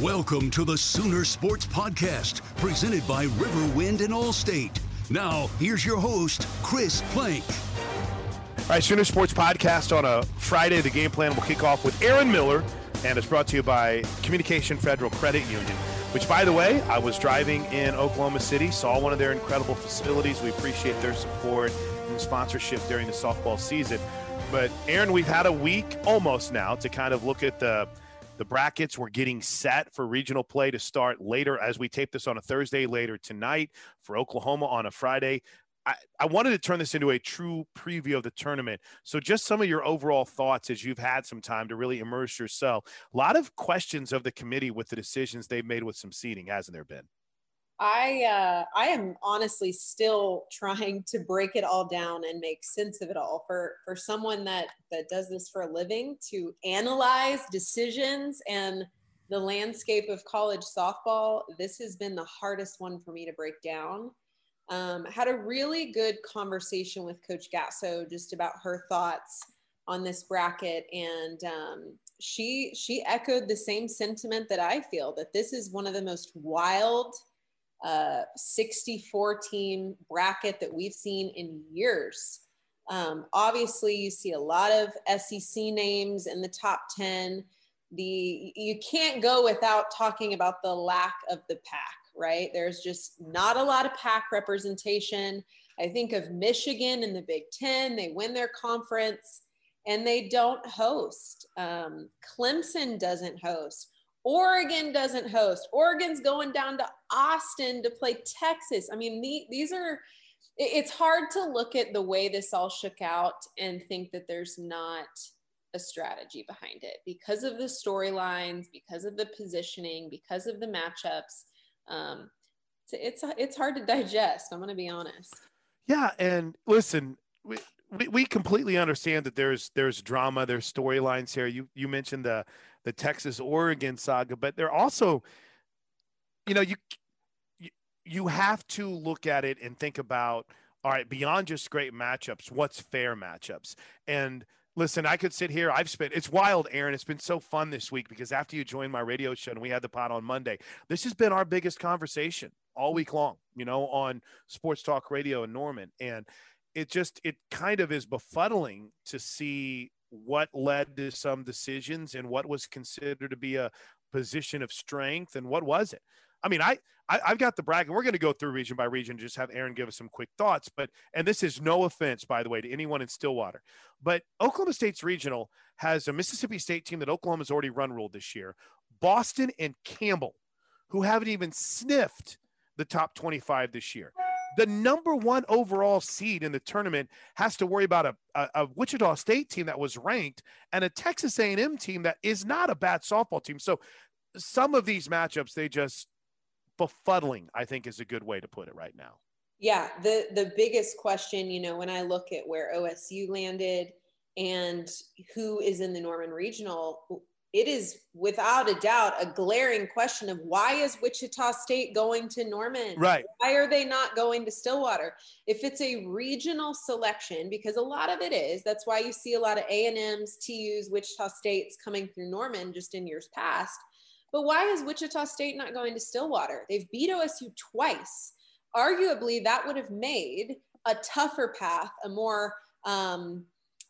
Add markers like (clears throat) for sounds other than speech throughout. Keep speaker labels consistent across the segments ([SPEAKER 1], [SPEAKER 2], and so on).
[SPEAKER 1] Welcome to the Sooner Sports Podcast, presented by Riverwind and Allstate. Now, here's your host, Chris Plank.
[SPEAKER 2] All right, Sooner Sports Podcast on a Friday. The game plan will kick off with Erin Miller, and it's brought to you by Communication Federal Credit Union. Which, by the way, I was driving in Oklahoma City, saw one of their incredible facilities. We appreciate their support and sponsorship during the softball season. But Erin, we've had a week almost now to kind of look at the the brackets were getting set for regional play to start later as we tape this on a Thursday later tonight for Oklahoma on a Friday. I, I wanted to turn this into a true preview of the tournament. So, just some of your overall thoughts as you've had some time to really immerse yourself. A lot of questions of the committee with the decisions they've made with some seating, hasn't there been?
[SPEAKER 3] I uh, I am honestly still trying to break it all down and make sense of it all. For for someone that that does this for a living, to analyze decisions and the landscape of college softball, this has been the hardest one for me to break down. Um, had a really good conversation with Coach Gasso just about her thoughts on this bracket, and um, she she echoed the same sentiment that I feel that this is one of the most wild uh, 64 team bracket that we've seen in years. Um, obviously, you see a lot of SEC names in the top 10. The you can't go without talking about the lack of the Pac, right? There's just not a lot of Pac representation. I think of Michigan in the Big Ten. They win their conference and they don't host. Um, Clemson doesn't host. Oregon doesn't host. Oregon's going down to Austin to play Texas. I mean, the, these are, it's hard to look at the way this all shook out and think that there's not a strategy behind it because of the storylines, because of the positioning, because of the matchups. Um, it's, it's, it's hard to digest. I'm going to be honest.
[SPEAKER 2] Yeah. And listen, we, we, we completely understand that there's, there's drama, there's storylines here. You, you mentioned the, the Texas Oregon saga, but they're also, you know, you, you have to look at it and think about all right beyond just great matchups, what's fair matchups and. Listen, I could sit here. I've spent it's wild, Erin. It's been so fun this week because after you joined my radio show and we had the pot on Monday, this has been our biggest conversation all week long, you know, on Sports Talk Radio in Norman. And it just it kind of is befuddling to see what led to some decisions and what was considered to be a position of strength and what was it. I mean, I, I have got the bracket. We're going to go through region by region. Just have Erin give us some quick thoughts. But and this is no offense, by the way, to anyone in Stillwater, but Oklahoma State's regional has a Mississippi State team that Oklahoma's already run ruled this year. Boston and Campbell, who haven't even sniffed the top 25 this year. The number one overall seed in the tournament has to worry about a, a, a, Wichita State team that was ranked and a Texas A&M team that is not a bad softball team. So some of these matchups, they just befuddling, I think is a good way to put it right now.
[SPEAKER 3] Yeah, the the biggest question, you know, when I look at where OSU landed and who is in the Norman Regional, it is without a doubt a glaring question of why is Wichita State going to Norman?
[SPEAKER 2] Right.
[SPEAKER 3] Why are they not going to Stillwater? If it's a regional selection, because a lot of it is, that's why you see a lot of A&Ms, TUs, Wichita States coming through Norman just in years past. But why is Wichita State not going to Stillwater? They've beat OSU twice. Arguably, that would have made a tougher path, a more um,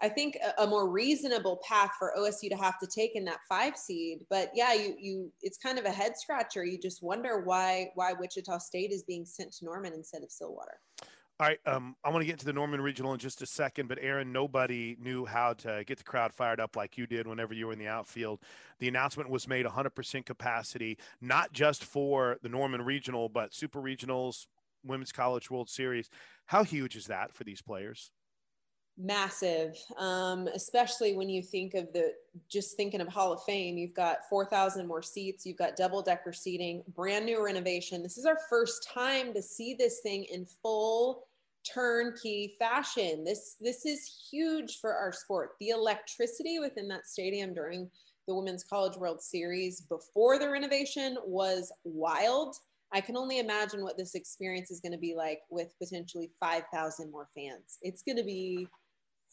[SPEAKER 3] I think a, a, more reasonable path for OSU to have to take in that five seed. But yeah, you you it's kind of a head scratcher. You just wonder why why Wichita State is being sent to Norman instead of Stillwater.
[SPEAKER 2] All right, um, I want to get into the Norman Regional in just a second, but Erin, nobody knew how to get the crowd fired up like you did whenever you were in the outfield. The announcement was made 100% capacity, not just for the Norman Regional, but Super Regionals, Women's College World Series. How huge is that for these players?
[SPEAKER 3] Massive um, especially when you think of the just thinking of hall of fame you've got 4000 more seats you've got double decker seating brand new renovation. This is our first time to see this thing in full turnkey fashion. This this is huge for our sport. The electricity within that stadium during the women's college world series before the renovation was wild. I can only imagine what this experience is going to be like with potentially 5,000 more fans. It's going to be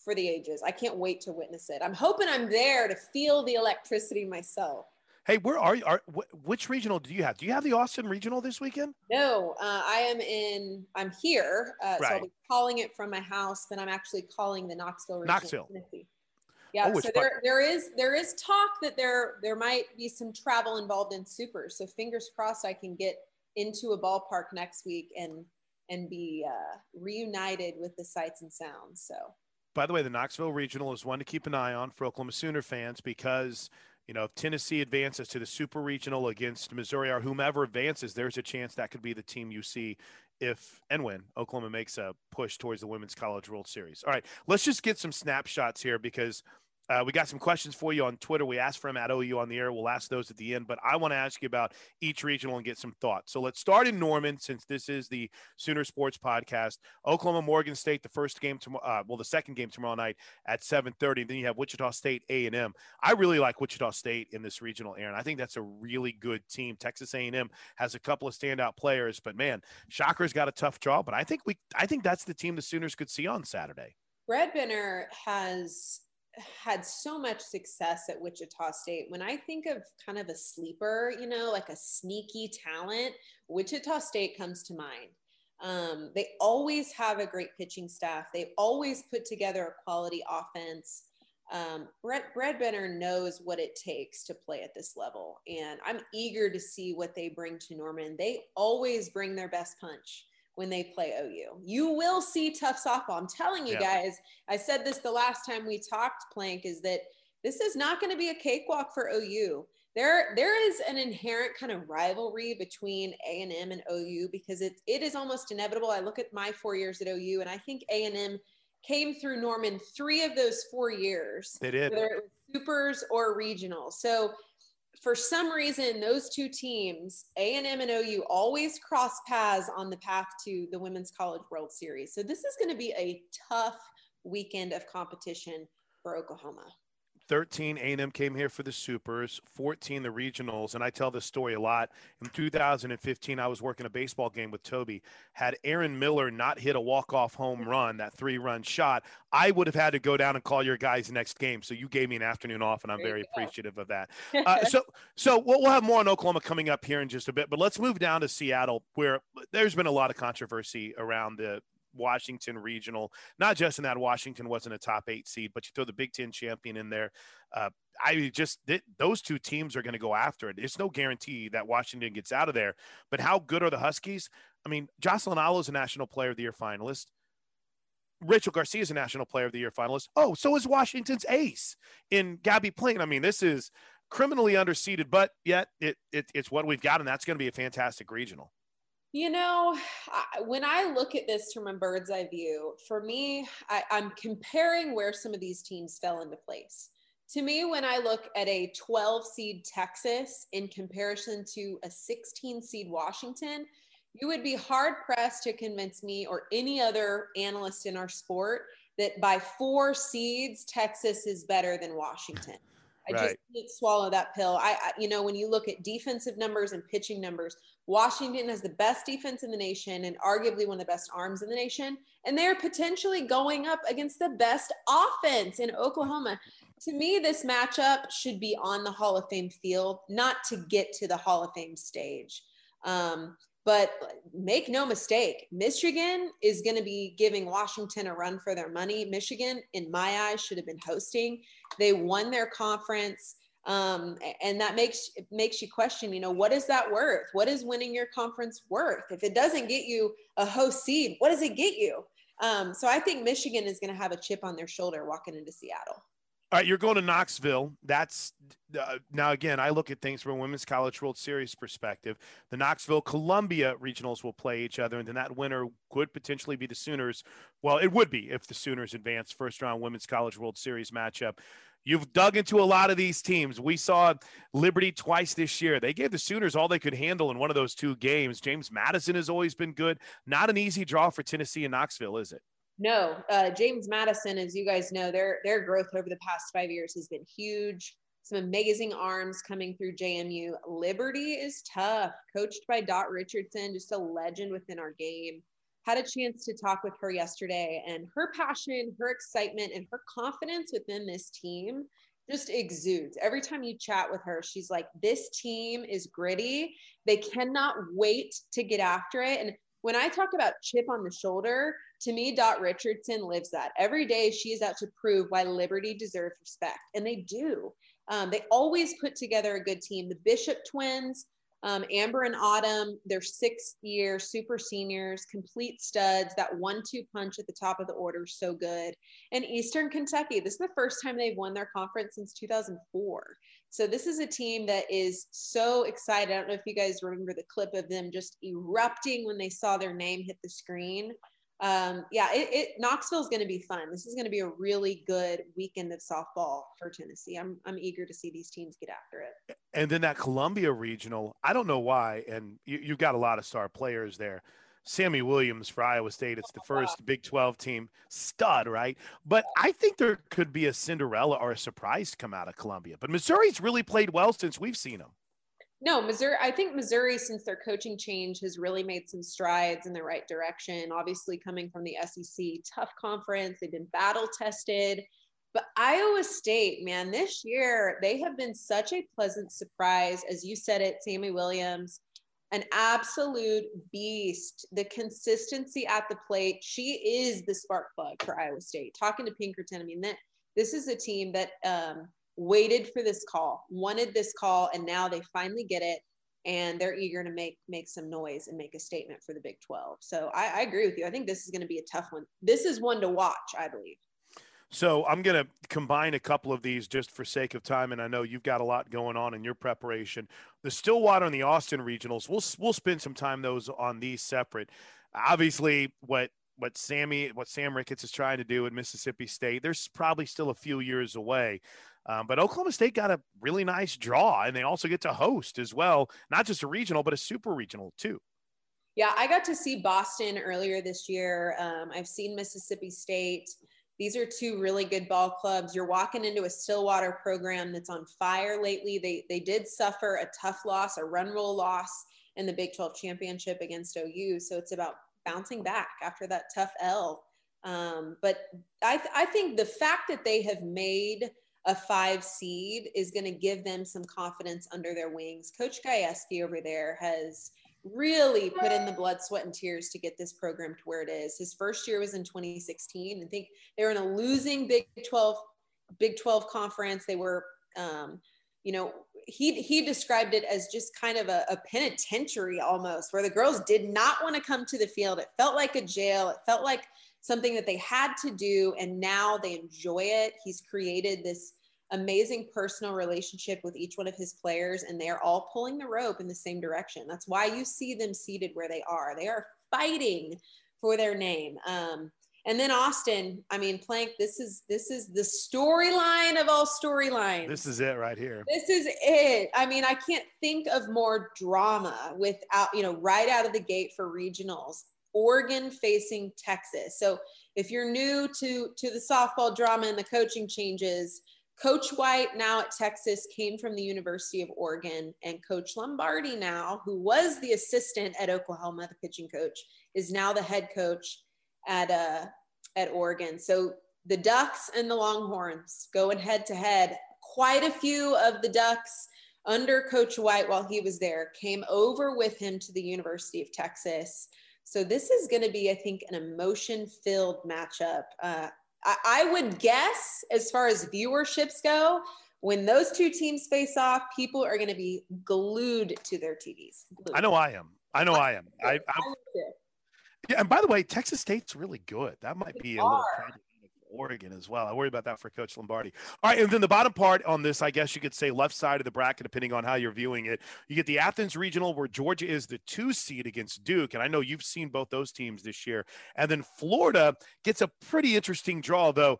[SPEAKER 3] for the ages. I can't wait to witness it. I'm hoping I'm there to feel the electricity myself.
[SPEAKER 2] Hey, where are you? Are, which regional do you have? Do you have the Austin regional this weekend?
[SPEAKER 3] No, uh, I am in. I'm here, uh, right. so I'll be calling it from my house. Then I'm actually calling the Knoxville regional.
[SPEAKER 2] Knoxville.
[SPEAKER 3] Yeah, oh, so there, there is there is talk that there there might be some travel involved in super. So fingers crossed, I can get into a ballpark next week and and be uh, reunited with the sights and sounds. So
[SPEAKER 2] by the way, the Knoxville Regional is one to keep an eye on for Oklahoma Sooner fans because, you know, if Tennessee advances to the Super Regional against Missouri or whomever advances, there's a chance that could be the team you see if and when Oklahoma makes a push towards the Women's College World Series. All right, let's just get some snapshots here because – uh, we got some questions for you on Twitter. We asked for them at OU on the air. We'll ask those at the end, but I want to ask you about each regional and get some thoughts. So let's start in Norman, since this is the Sooner Sports Podcast. Oklahoma, Morgan State, the first game tomorrow. Uh, well, the second game tomorrow night at 7:30. Then you have Wichita State, A and M. I really like Wichita State in this regional, Erin. I think that's a really good team. Texas A and M has a couple of standout players, but man, Shocker's got a tough job. But I think we, I think that's the team the Sooners could see on Saturday.
[SPEAKER 3] Bredbenner has had so much success at Wichita State. When I think of kind of a sleeper, you know, like a sneaky talent, Wichita State comes to mind. Um, they always have a great pitching staff. They always put together a quality offense. Um, Brett, Bredbenner knows what it takes to play at this level, and I'm eager to see what they bring to Norman. They always bring their best punch when they play OU. You will see tough softball. I'm telling you yeah. guys, I said this the last time we talked, Plank, is that this is not going to be a cakewalk for OU. There, there is an inherent kind of rivalry between A&M and OU because it, it is almost inevitable. I look at my four years at OU and I think A&M came through Norman three of those four years.
[SPEAKER 2] They did.
[SPEAKER 3] Whether it was supers or regional. So for some reason, those two teams, A&M and OU, always cross paths on the path to the Women's College World Series. So this is going to be a tough weekend of competition for Oklahoma.
[SPEAKER 2] 13 A&M came here for the supers 14 the regionals and i tell this story a lot. In 2015 i was working a baseball game with toby. Had erin miller not hit a walk-off home run that three-run shot i would have had to go down and call your guys next game. So you gave me an afternoon off and i'm very appreciative of that. (laughs) Uh, so so we'll have more on oklahoma coming up here in just a bit but let's move down to seattle where there's been a lot of controversy around the Washington regional. Not just in that Washington wasn't a top eight seed, but you throw the Big Ten champion in there. Uh, I just those two teams are going to go after it. It's no guarantee that Washington gets out of there. But how good are the Huskies? I mean, Jocelyn Alo is a National Player of the Year finalist. Rachel Garcia is a National Player of the Year finalist. Oh, so is Washington's ace in Gabbie Plain. I mean, this is criminally underseeded, but yet it, it it's what we've got, and that's going to be a fantastic regional.
[SPEAKER 3] You know, when I look at this from a bird's eye view, for me, I, I'm comparing where some of these teams fell into place. To me, when I look at a 12 seed Texas in comparison to a 16 seed Washington, you would be hard pressed to convince me or any other analyst in our sport that by four seeds, Texas is better than Washington. I right. just can't swallow that pill. I, I, you know, when you look at defensive numbers and pitching numbers, Washington has the best defense in the nation and arguably one of the best arms in the nation. And they're potentially going up against the best offense in Oklahoma. To me, this matchup should be on the Hall of Fame field, not to get to the Hall of Fame stage. Um, but make no mistake, Michigan is going to be giving Washington a run for their money. Michigan, in my eyes, should have been hosting. They won their conference. Um, and that makes makes you question, you know, what is that worth? What is winning your conference worth? If it doesn't get you a host seed, what does it get you? Um, so I think Michigan is going to have a chip on their shoulder walking into Seattle.
[SPEAKER 2] All right, you're going to Knoxville. That's uh, now again. I look at things from a Women's College World Series perspective. The Knoxville Columbia regionals will play each other, and then that winner could potentially be the Sooners. Well, it would be if the Sooners advance first round Women's College World Series matchup. You've dug into a lot of these teams. We saw Liberty twice this year. They gave the Sooners all they could handle in one of those two games. James Madison has always been good. Not an easy draw for Tennessee and Knoxville, is it?
[SPEAKER 3] No, uh, James Madison, as you guys know, their their growth over the past five years has been huge. Some amazing arms coming through JMU. Liberty is tough, coached by Dot Richardson, just a legend within our game. Had a chance to talk with her yesterday, and her passion, her excitement, and her confidence within this team just exudes. Every time you chat with her, she's like, This team is gritty. They cannot wait to get after it. And when I talk about chip on the shoulder, to me, Dot Richardson lives that. Every day she is out to prove why Liberty deserves respect, and they do. Um, they always put together a good team. The Bishop twins, um, Amber and Autumn, they're sixth year super seniors, complete studs. That one two punch at the top of the order, so good. And Eastern Kentucky, this is the first time they've won their conference since 2004. So this is a team that is so excited. I don't know if you guys remember the clip of them just erupting when they saw their name hit the screen um, yeah, it, it Knoxville is going to be fun. This is going to be a really good weekend of softball for Tennessee. I'm I'm eager to see these teams get after it.
[SPEAKER 2] And then that Columbia regional, I don't know why, and you, you've got a lot of star players there. Sami Williams for Iowa State. It's the first Big 12 team stud, right? But I think there could be a Cinderella or a surprise come out of Columbia. But Missouri's really played well since we've seen them.
[SPEAKER 3] No, Missouri. I think Missouri, since their coaching change, has really made some strides in the right direction. Obviously, coming from the SEC, tough conference, they've been battle tested. But Iowa State, man, this year they have been such a pleasant surprise. As you said it, Sami Williams, an absolute beast. The consistency at the plate, she is the spark plug for Iowa State. Talking to Pinkerton, I mean that this is a team that um, waited for this call, wanted this call, and now they finally get it. And they're eager to make make some noise and make a statement for the Big 12. So I, I agree with you. I think this is going to be a tough one. This is one to watch, I believe.
[SPEAKER 2] So I'm going to combine a couple of these just for sake of time, and I know you've got a lot going on in your preparation. The Stillwater and the Austin regionals, we'll we'll spend some time those on these separate. Obviously, what what Sammy what Sam Ricketts is trying to do at Mississippi State, there's probably still a few years away. Um, but Oklahoma State got a really nice draw, and they also get to host as well, not just a regional, but a super regional too.
[SPEAKER 3] Yeah, I got to see Boston earlier this year. Um, I've seen Mississippi State. These are two really good ball clubs. You're walking into a Stillwater program that's on fire lately. They they did suffer a tough loss, a run roll loss in the Big 12 championship against OU. So it's about bouncing back after that tough L. Um, but I, th- I think the fact that they have made a five seed is going to give them some confidence under their wings. Coach Gajewski over there has really put in the blood, sweat, and tears to get this program to where it is. His first year was in 2016. I think they were in a losing Big 12 Big 12 conference. They were, um, you know, he he described it as just kind of a, a penitentiary almost, where the girls did not want to come to the field. It felt like a jail. It felt like something that they had to do and now they enjoy it he's created this amazing personal relationship with each one of his players, and they are all pulling the rope in the same direction. That's why you see them seated where they are. They are fighting for their name. Um, and then Austin, I mean, Plank, this is this is the storyline of all storylines.
[SPEAKER 2] This is it right here.
[SPEAKER 3] This is it. I mean, I can't think of more drama without, you know, right out of the gate for regionals. Oregon facing Texas. So if you're new to to the softball drama and the coaching changes, Coach White now at Texas came from the University of Oregon, and Coach Lombardi now, who was the assistant at Oklahoma, the pitching coach, is now the head coach at uh, at Oregon. So the Ducks and the Longhorns going head to head. Quite a few of the Ducks under Coach White while he was there came over with him to the University of Texas. So this is going to be, I think, an emotion-filled matchup. Uh, I, I would guess, as far as viewerships go, when those two teams face off, people are going to be glued to their TVs. Glued.
[SPEAKER 2] I know I am. I know I am. (laughs) I, I, yeah, and by the way, Texas State's really good. That might be a little Oregon as well. I worry about that for Coach Lombardi. All right, and then the bottom part on this, I guess you could say left side of the bracket, depending on how you're viewing it. You get the Athens Regional, where Georgia is the two seed against Duke, and I know you've seen both those teams this year. And then Florida gets a pretty interesting draw, though.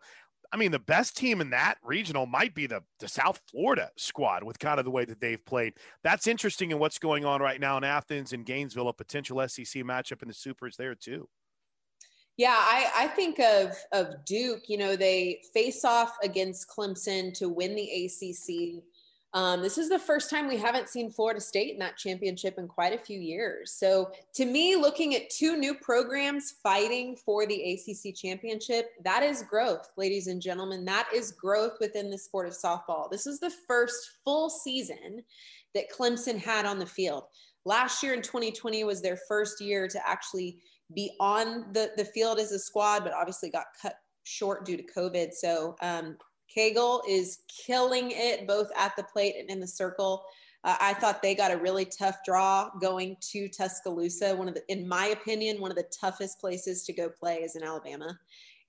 [SPEAKER 2] I mean, the best team in that regional might be the, the South Florida squad with kind of the way that they've played. That's interesting in what's going on right now in Athens and Gainesville, a potential SEC matchup in the Supers there too.
[SPEAKER 3] Yeah, I, I think of of Duke. You know, they face off against Clemson to win the ACC. Um, this is the first time we haven't seen Florida State in that championship in quite a few years. So, to me, looking at two new programs fighting for the ACC championship, that is growth, ladies and gentlemen. That is growth within the sport of softball. This is the first full season that Clemson had on the field. Last year in 2020 was their first year to actually be on the, the field as a squad, but obviously got cut short due to COVID. So, um, Cagle is killing it both at the plate and in the circle. Uh, I thought they got a really tough draw going to Tuscaloosa. One of the, in my opinion, one of the toughest places to go play is in Alabama,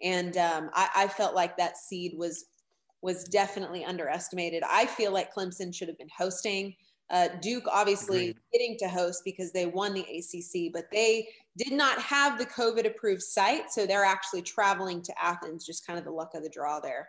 [SPEAKER 3] and um, I, I, felt like that seed was was definitely underestimated. I feel like Clemson should have been hosting. Uh, Duke obviously Agreed. getting to host because they won the ACC, but they did not have the COVID approved site, so they're actually traveling to Athens. Just kind of the luck of the draw there.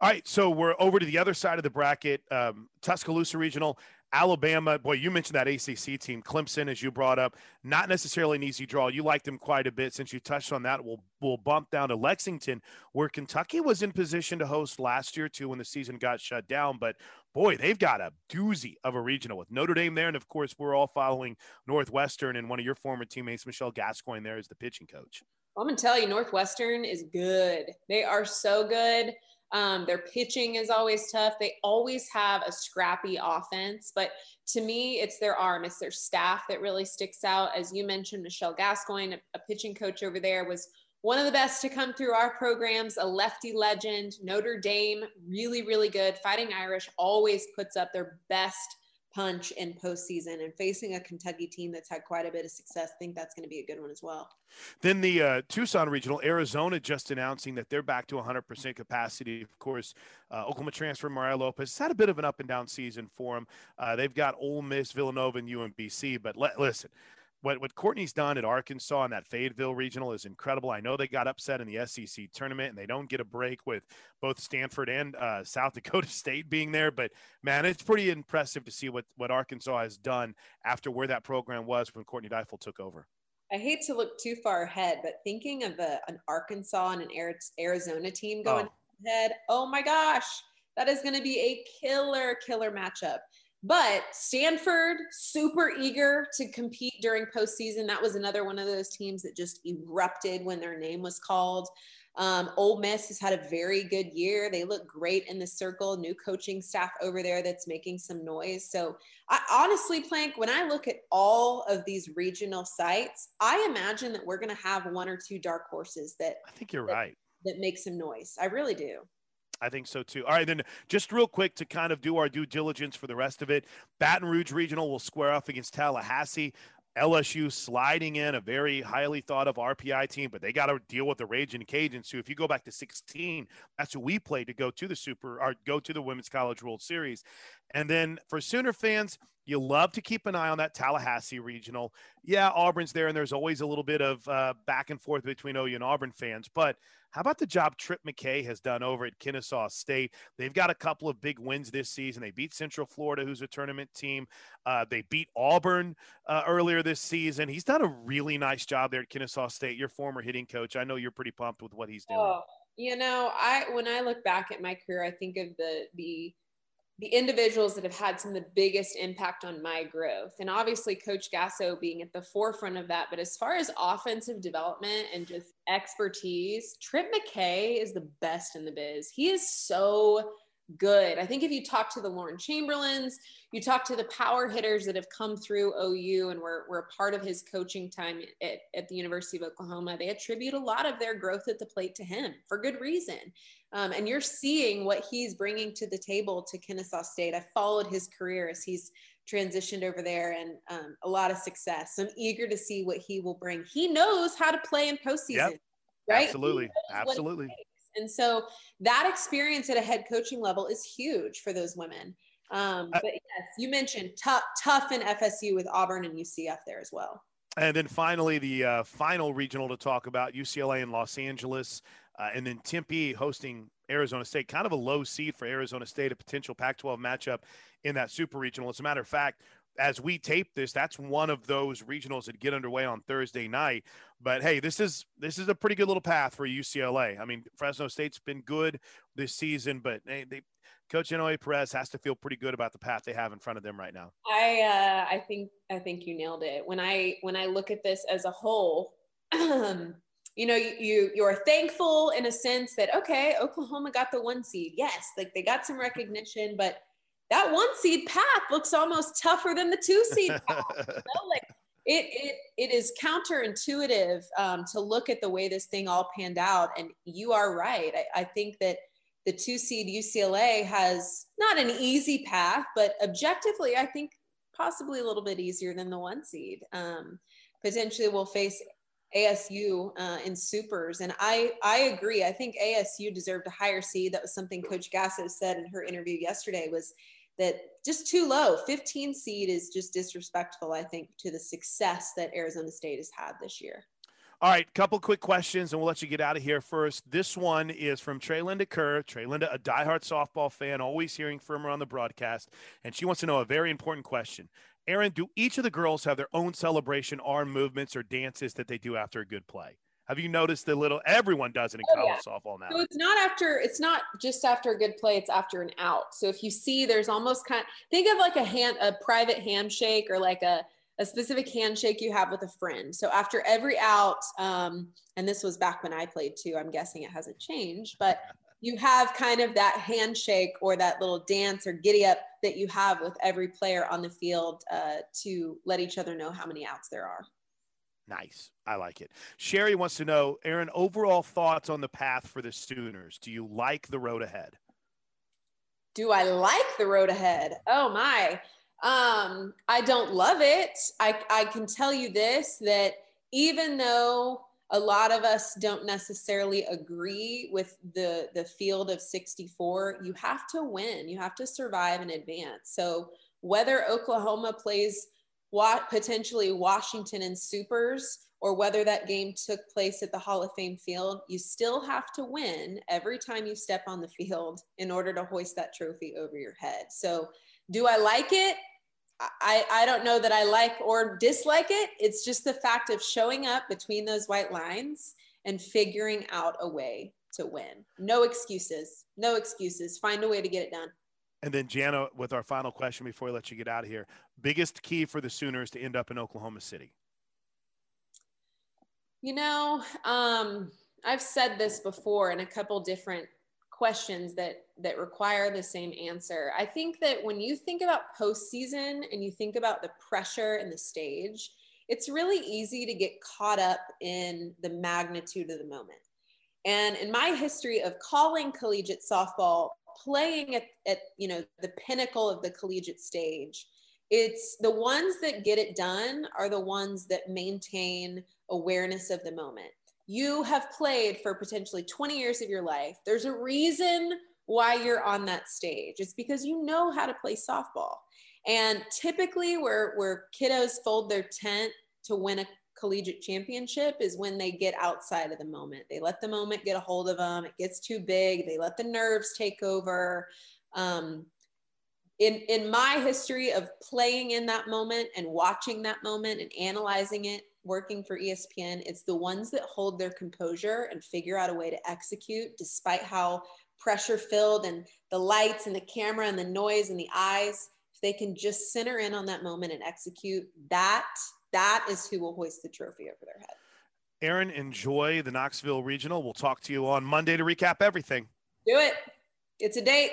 [SPEAKER 2] All right, so we're over to the other side of the bracket. Um, Tuscaloosa Regional, Alabama. Boy, you mentioned that ACC team, Clemson, as you brought up. Not necessarily an easy draw. You liked them quite a bit. Since you touched on that, we'll we'll bump down to Lexington, where Kentucky was in position to host last year too, when the season got shut down. But boy, they've got a doozy of a regional with Notre Dame there, and of course, we're all following Northwestern and one of your former teammates, Michelle Gascoigne, there is the pitching coach.
[SPEAKER 3] I'm gonna tell you, Northwestern is good. They are so good. Um, their pitching is always tough. They always have a scrappy offense, but to me, it's their arm, it's their staff that really sticks out. As you mentioned, Michelle Gascoigne, a, a pitching coach over there, was one of the best to come through our programs, a lefty legend. Notre Dame, really, really good. Fighting Irish always puts up their best punch in postseason and facing a Kentucky team that's had quite a bit of success. I think that's going to be a good one as well.
[SPEAKER 2] Then the uh, Tucson Regional, Arizona just announcing that they're back to 100% capacity. Of course, uh, Oklahoma transfer Mariah Lopez has had a bit of an up and down season for them. Uh, they've got Ole Miss, Villanova, and UMBC. But le- listen, what what Courtney's done at Arkansas and that Fayetteville regional is incredible. I know they got upset in the SEC tournament and they don't get a break with both Stanford and uh, South Dakota (laughs) State being there, but man, it's pretty impressive to see what what Arkansas has done after where that program was when Courtney Deifel took over.
[SPEAKER 3] I hate to look too far ahead, but thinking of a, an Arkansas and an Arizona team going oh. ahead, oh my gosh, that is going to be a killer, killer matchup. But Stanford, super eager to compete during postseason. That was another one of those teams that just erupted when their name was called. Um, Ole Miss has had a very good year. They look great in the circle. New coaching staff over there that's making some noise. So, I honestly, Plank, when I look at all of these regional sites, I imagine that we're going to have one or two dark horses that
[SPEAKER 2] I think you're
[SPEAKER 3] that,
[SPEAKER 2] right
[SPEAKER 3] that make some noise. I really do.
[SPEAKER 2] I think so too. All right, then just real quick to kind of do our due diligence for the rest of it. Baton Rouge Regional will square off against Tallahassee. LSU sliding in a very highly thought of RPI team, but they got to deal with the Raging Cajuns. Who, if you go back to 16, that's who we played to go to the Super or go to the Women's College World Series. And then for Sooner fans, you love to keep an eye on that Tallahassee regional. Yeah, Auburn's there, and there's always a little bit of uh, back and forth between OU and Auburn fans. But how about the job Tripp MacKay has done over at Kennesaw State? They've got a couple of big wins this season. They beat Central Florida, who's a tournament team. Uh, they beat Auburn uh, earlier this season. He's done a really nice job there at Kennesaw State. Your former hitting coach. I know you're pretty pumped with what he's doing. Oh,
[SPEAKER 3] you know, I when I look back at my career, I think of the the the individuals that have had some of the biggest impact on my growth. And obviously, Coach Gasso being at the forefront of that. But as far as offensive development and just expertise, Tripp MacKay is the best in the biz. He is so good. I think if you talk to the Lauren Chamberlains, you talk to the power hitters that have come through OU and were, were a part of his coaching time at, at the University of Oklahoma, they attribute a lot of their growth at the plate to him for good reason. Um, and you're seeing what he's bringing to the table to Kennesaw State. I followed his career as he's transitioned over there and um, a lot of success. So I'm eager to see what he will bring. He knows how to play in postseason, yep. right?
[SPEAKER 2] Absolutely. Absolutely.
[SPEAKER 3] And so that experience at a head coaching level is huge for those women. Um, but yes, you mentioned tough, tough in FSU with Auburn and UCF there as well.
[SPEAKER 2] And then finally, the uh, final regional to talk about UCLA in Los Angeles. Uh, and then Tempe hosting Arizona State, kind of a low seed for Arizona State, a potential Pac 12 matchup in that super regional. As a matter of fact, as we tape this, that's one of those regionals that get underway on Thursday night. But hey, this is this is a pretty good little path for UCLA. I mean, Fresno State's been good this season, but hey, they Coach Inouye-Perez has to feel pretty good about the path they have in front of them right now.
[SPEAKER 3] I uh, I think I think you nailed it. When I when I look at this as a whole, (clears throat) you know, you you're thankful in a sense that okay, Oklahoma got the one seed. Yes, like they got some recognition, but that one seed path looks almost tougher than the two seed path. you know? Like it it it is counterintuitive um, to look at the way this thing all panned out. And you are right. I, I think that the two seed UCLA has not an easy path, but objectively, I think possibly a little bit easier than the one seed. Um, potentially, will face ASU uh, in supers. And I, I agree. I think ASU deserved a higher seed. That was something Coach Gasso said in her interview yesterday was that just too low. 15 seed is just disrespectful, I think, to the success that Arizona State has had this year.
[SPEAKER 2] All right, couple quick questions, and we'll let you get out of here first. This one is from Trey Linda Kerr. Trey Linda, a diehard softball fan, always hearing from her on the broadcast, and she wants to know a very important question. Erin, do each of the girls have their own celebration arm movements or dances that they do after a good play? Have you noticed the little everyone does it in oh, college yeah. softball now?
[SPEAKER 3] So it's not after it's not just after a good play, it's after an out. So if you see there's almost kind of, think of like a hand a private handshake or like a a specific handshake you have with a friend. So after every out, um, and this was back when I played too, I'm guessing it hasn't changed, but (laughs) you have kind of that handshake or that little dance or giddy up that you have with every player on the field uh, to let each other know how many outs there are.
[SPEAKER 2] Nice. I like it. Sherry wants to know, Erin, overall thoughts on the path for the Sooners. Do you like the road ahead?
[SPEAKER 3] Do I like the road ahead? Oh my. Um, I don't love it. I, I can tell you this that even though a lot of us don't necessarily agree with the the field of 64 you have to win you have to survive and advance so whether oklahoma plays what potentially washington and supers or whether that game took place at the hall of fame field you still have to win every time you step on the field in order to hoist that trophy over your head so do i like it I, I don't know that I like or dislike it. It's just the fact of showing up between those white lines and figuring out a way to win. No excuses. No excuses. Find a way to get it done.
[SPEAKER 2] And then Jana, with our final question before we let you get out of here, biggest key for the Sooners to end up in Oklahoma City.
[SPEAKER 3] You know, um, I've said this before in a couple different questions that that require the same answer. I think that when you think about postseason and you think about the pressure and the stage, it's really easy to get caught up in the magnitude of the moment. And in my history of calling collegiate softball, playing at, at you know the pinnacle of the collegiate stage, it's the ones that get it done are the ones that maintain awareness of the moment. You have played for potentially 20 years of your life. There's a reason why you're on that stage. It's because you know how to play softball. And typically, where, where kiddos fold their tent to win a collegiate championship is when they get outside of the moment. They let the moment get a hold of them. It gets too big. They let the nerves take over. Um, in in my history of playing in that moment and watching that moment and analyzing it working for espn it's the ones that hold their composure and figure out a way to execute despite how pressure filled and the lights and the camera and the noise and the eyes if they can just center in on that moment and execute that that is who will hoist the trophy over their head.
[SPEAKER 2] Erin enjoy the knoxville regional. We'll talk to you on monday to recap everything.
[SPEAKER 3] Do it. It's a date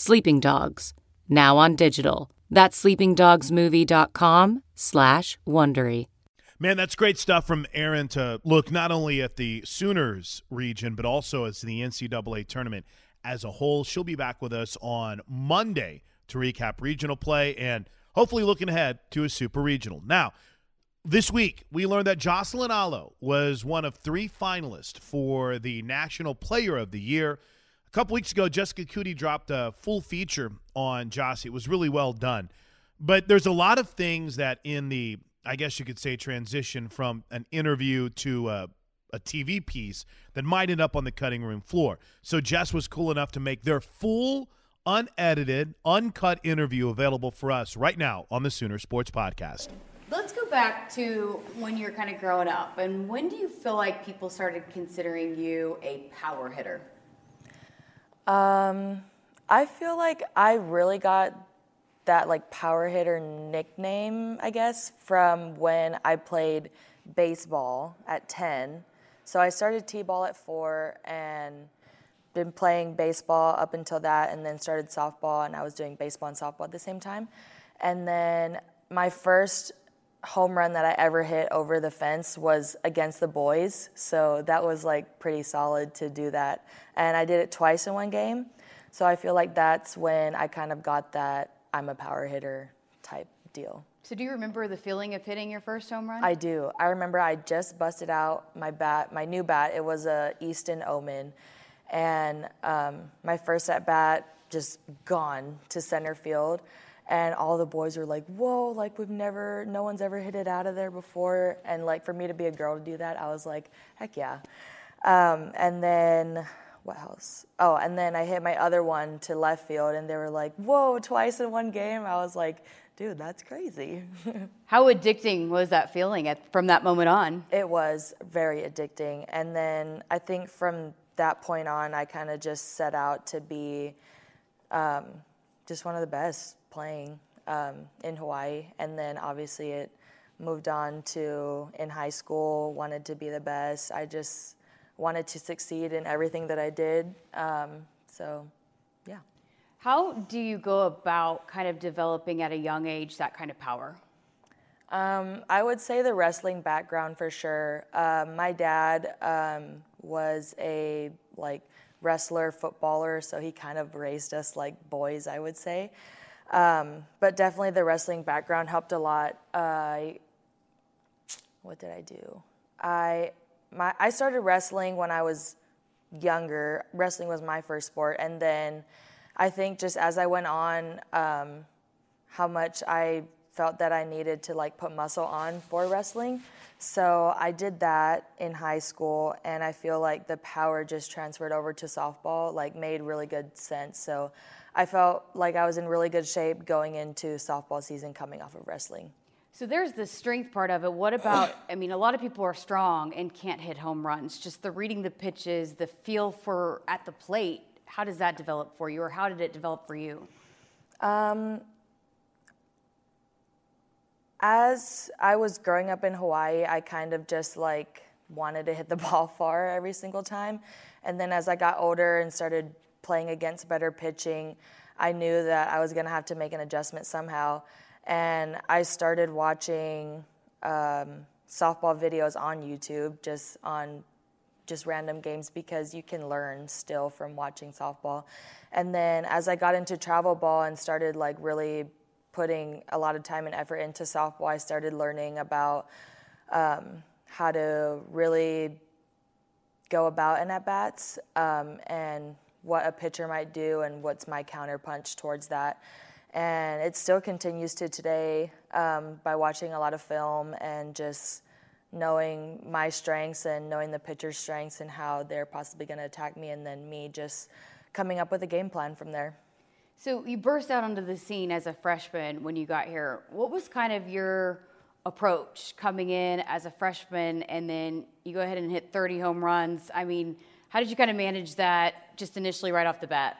[SPEAKER 4] Sleeping Dogs, now on digital. That's sleepingdogsmovie.com slash Wondery.
[SPEAKER 2] Man, that's great stuff from Erin to look not only at the Sooners region, but also as the NCAA tournament as a whole. She'll be back with us on Monday to recap regional play and hopefully looking ahead to a super regional. Now, this week, we learned that Jocelyn Alo was one of three finalists for the National Player of the Year – a couple weeks ago, Jessica Coody dropped a full feature on Jossie. It was really well done. But there's a lot of things that in the, I guess you could say, transition from an interview to a, a TV piece that might end up on the cutting room floor. So Jess was cool enough to make their full, unedited, uncut interview available for us right now on the Sooner Sports Podcast.
[SPEAKER 5] Let's go back to when you're kind of growing up. And when do you feel like people started considering you a power hitter?
[SPEAKER 6] Um, I feel like I really got that like power hitter nickname, I guess, from when I played baseball at 10. So I started T-ball at 4 and been playing baseball up until that and then started softball and I was doing baseball and softball at the same time. And then my first home run that I ever hit over the fence was against the boys. So that was like pretty solid to do that. And I did it twice in one game. So I feel like that's when I kind of got that I'm a power hitter type deal.
[SPEAKER 5] So do you remember the feeling of hitting your first home run?
[SPEAKER 6] I do. I remember I just busted out my bat, my new bat. It was a Easton Omen. And um, my first at bat just gone to center field and all the boys were like, "Whoa! Like we've never, no one's ever hit it out of there before." And like for me to be a girl to do that, I was like, "Heck yeah!" Um, and then what else? Oh, and then I hit my other one to left field, and they were like, "Whoa! Twice in one game!" I was like, "Dude, that's crazy." (laughs)
[SPEAKER 5] How addicting was that feeling at, from that moment on?
[SPEAKER 6] It was very addicting, and then I think from that point on, I kind of just set out to be um, just one of the best playing um, in Hawaii, and then obviously it moved on to in high school. Wanted to be the best. I just wanted to succeed in everything that I did. Um, so, yeah.
[SPEAKER 5] How do you go about kind of developing at a young age that kind of power?
[SPEAKER 6] Um, I would say the wrestling background for sure. Um, my dad um, was a like wrestler, footballer, so he kind of raised us like boys, I would say. Um, but definitely the wrestling background helped a lot. Uh, what did I do? I my I started wrestling when I was younger. Wrestling was my first sport, and then I think just as I went on, um, how much I felt that I needed to like put muscle on for wrestling. So I did that in high school, and I feel like the power just transferred over to softball, like made really good sense. So I felt like I was in really good shape going into softball season coming off of wrestling.
[SPEAKER 5] So there's the strength part of it. What about, I mean, a lot of people are strong and can't hit home runs. Just the reading the pitches, the feel for at the plate, how does that develop for you, or how did it develop for you?
[SPEAKER 6] Um, as I was growing up in Hawaii, I kind of just like wanted to hit the (laughs) ball far every single time. And then as I got older and started playing against better pitching, I knew that I was going to have to make an adjustment somehow. And I started watching um, softball videos on YouTube, just on just random games because you can learn still from watching softball. And then as I got into travel ball and started like really putting a lot of time and effort into softball, I started learning about um, how to really go about an at bats um, and what a pitcher might do and what's my counterpunch towards that. And it still continues to today um, by watching a lot of film and just knowing my strengths and knowing the pitcher's strengths and how they're possibly going to attack me, and then me just coming up with a game plan from there.
[SPEAKER 5] So you burst out onto the scene as a freshman when you got here. What was kind of your approach coming in as a freshman and then you go ahead and hit 30 home runs? I mean, how did you kind of manage that just initially right off the bat?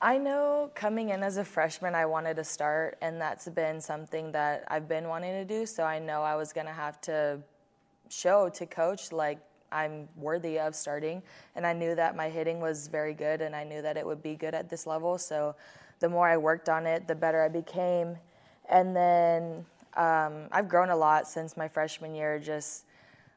[SPEAKER 6] I know coming in as a freshman, I wanted to start, and that's been something that I've been wanting to do. So I know I was going to have to show to coach like I'm worthy of starting. And I knew that my hitting was very good and I knew that it would be good at this level. So the more I worked on it, the better I became. And then um, I've grown a lot since my freshman year, just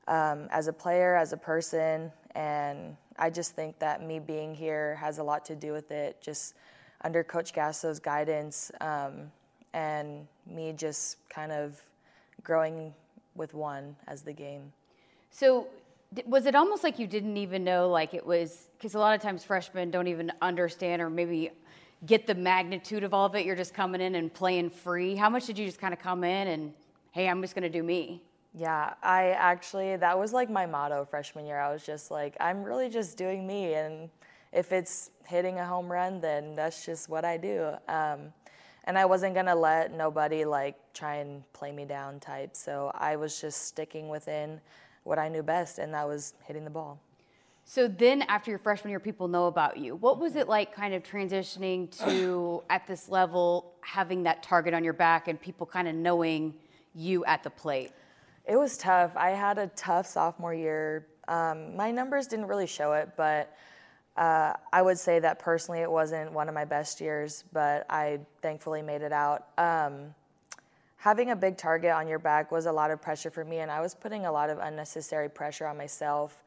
[SPEAKER 6] um, as a player, as a person. And I just think that me being here has a lot to do with it, just under Coach Gasso's guidance um, and me just kind of growing with one as the game.
[SPEAKER 5] So was it almost like you didn't even know like it was because a lot of times freshmen don't even understand or maybe get the magnitude of all of it. You're just coming in and playing free. How much did you just kind of come in and hey i'm just going to do me
[SPEAKER 6] yeah i actually that was like my motto freshman year i was just like i'm really just doing me and if it's hitting a home run then that's just what i do um, and I wasn't gonna let nobody like try and play me down type. So I was just sticking within what I knew best, and that was hitting the ball.
[SPEAKER 5] So then, after your freshman year, people know about you. What was it like, kind of transitioning to (clears throat) at this level, having that target on your back, and people kind of knowing you at the plate?
[SPEAKER 6] It was tough. I had a tough sophomore year. Um, my numbers didn't really show it, but uh, I would say that personally it wasn't one of my best years, but I thankfully made it out. Um, having a big target on your back was a lot of pressure for me, and I was putting a lot of unnecessary pressure on myself.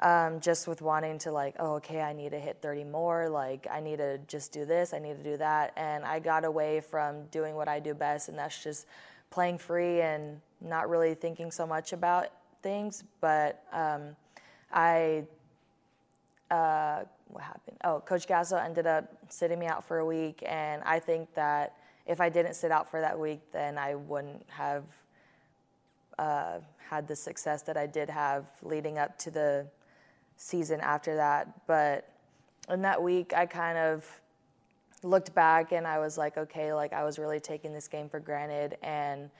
[SPEAKER 6] Um, just with wanting to like, oh, okay, I need to hit 30 more. Like, I need to just do this. I need to do that. And I got away from doing what I do best, and that's just playing free and not really thinking so much about things. But um, I uh, what happened? Oh, Coach Gasso ended up sitting me out for a week, and I think that if I didn't sit out for that week, then I wouldn't have uh, had the success that I did have leading up to the season after that. But in that week, I kind of looked back and I was like, okay, like I was really taking this game for granted. And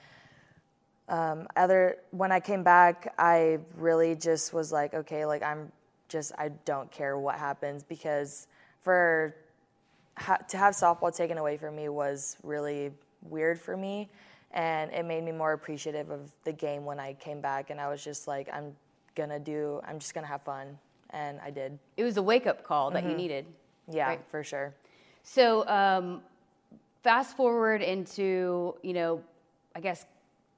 [SPEAKER 6] um, other when I came back, I really just was like, okay, like I'm just I don't care what happens because for ha- to have softball taken away from me was really weird for me and it made me more appreciative of the game when I came back and I was just like I'm gonna do I'm just gonna have fun and I did.
[SPEAKER 5] It was a wake up call that mm-hmm. you needed.
[SPEAKER 6] Yeah, right? for sure.
[SPEAKER 5] So um, fast forward into you know I guess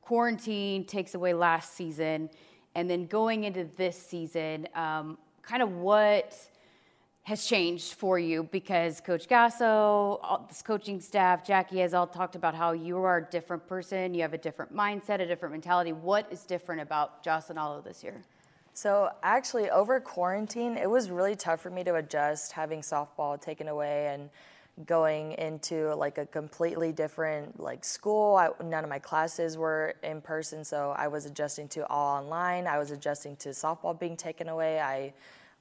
[SPEAKER 5] quarantine takes away last season and then going into this season um, kind of what has changed for you because Coach Gasso, all, this coaching staff, Jackie has all talked about how you are a different person, you have a different mindset, a different mentality. What is different about Jocelyn Alo this year?
[SPEAKER 6] So actually, over quarantine, it was really tough for me to adjust having softball taken away and going into like a completely different like school. I, none of my classes were in person, so I was adjusting to all online. I was adjusting to softball being taken away. I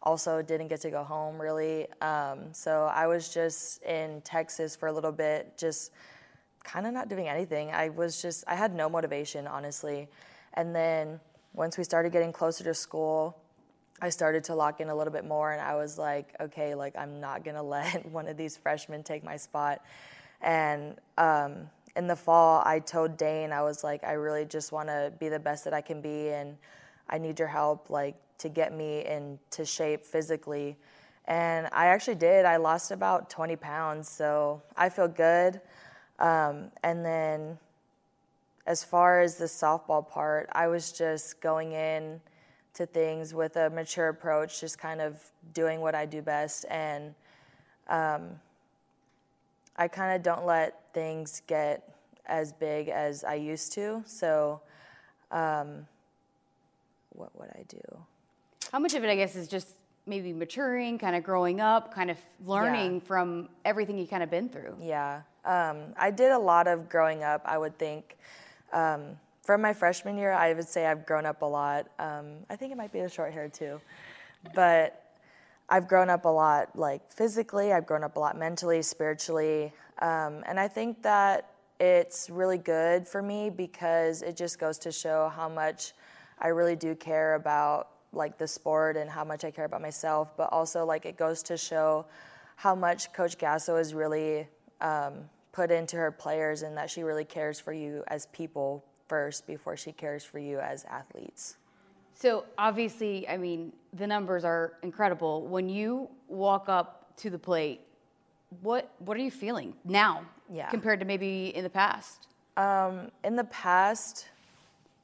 [SPEAKER 6] also didn't get to go home really. Um, so I was just in Texas for a little bit, just kind of not doing anything. I was just I had no motivation honestly, and then once we started getting closer to school, I started to lock in a little bit more, and I was like, okay, like I'm not gonna (laughs) let one of these freshmen take my spot. And um, in the fall, I told Dane, I was like, I really just want to be the best that I can be, and I need your help, like to get me into shape physically. And I actually did. I lost about 20 pounds, so I feel good. Um, and then, as far as the softball part, I was just going in to things with a mature approach, just kind of doing what I do best. And um, I kind of don't let things get as big as I used to. So, um, what would I do?
[SPEAKER 5] How much of it, I guess, is just maybe maturing, kind of growing up, kind of learning
[SPEAKER 6] Yeah.
[SPEAKER 5] from everything you kind of been through?
[SPEAKER 6] Yeah. Um, I did a lot of growing up, I would think. Um, from my freshman year, I would say I've grown up a lot. Um, I think it might be the short hair too. But I've grown up a lot, like physically, I've grown up a lot mentally, spiritually. Um, and I think that it's really good for me because it just goes to show how much I really do care about like the sport and how much I care about myself, but also like it goes to show how much Coach Gasso is really um, put into her players and that she really cares for you as people first before she cares for you as athletes.
[SPEAKER 5] So obviously, I mean, the numbers are incredible. When you walk up to the plate, what what are you feeling now
[SPEAKER 6] Yeah.
[SPEAKER 5] compared to maybe in the past?
[SPEAKER 6] Um, in the past,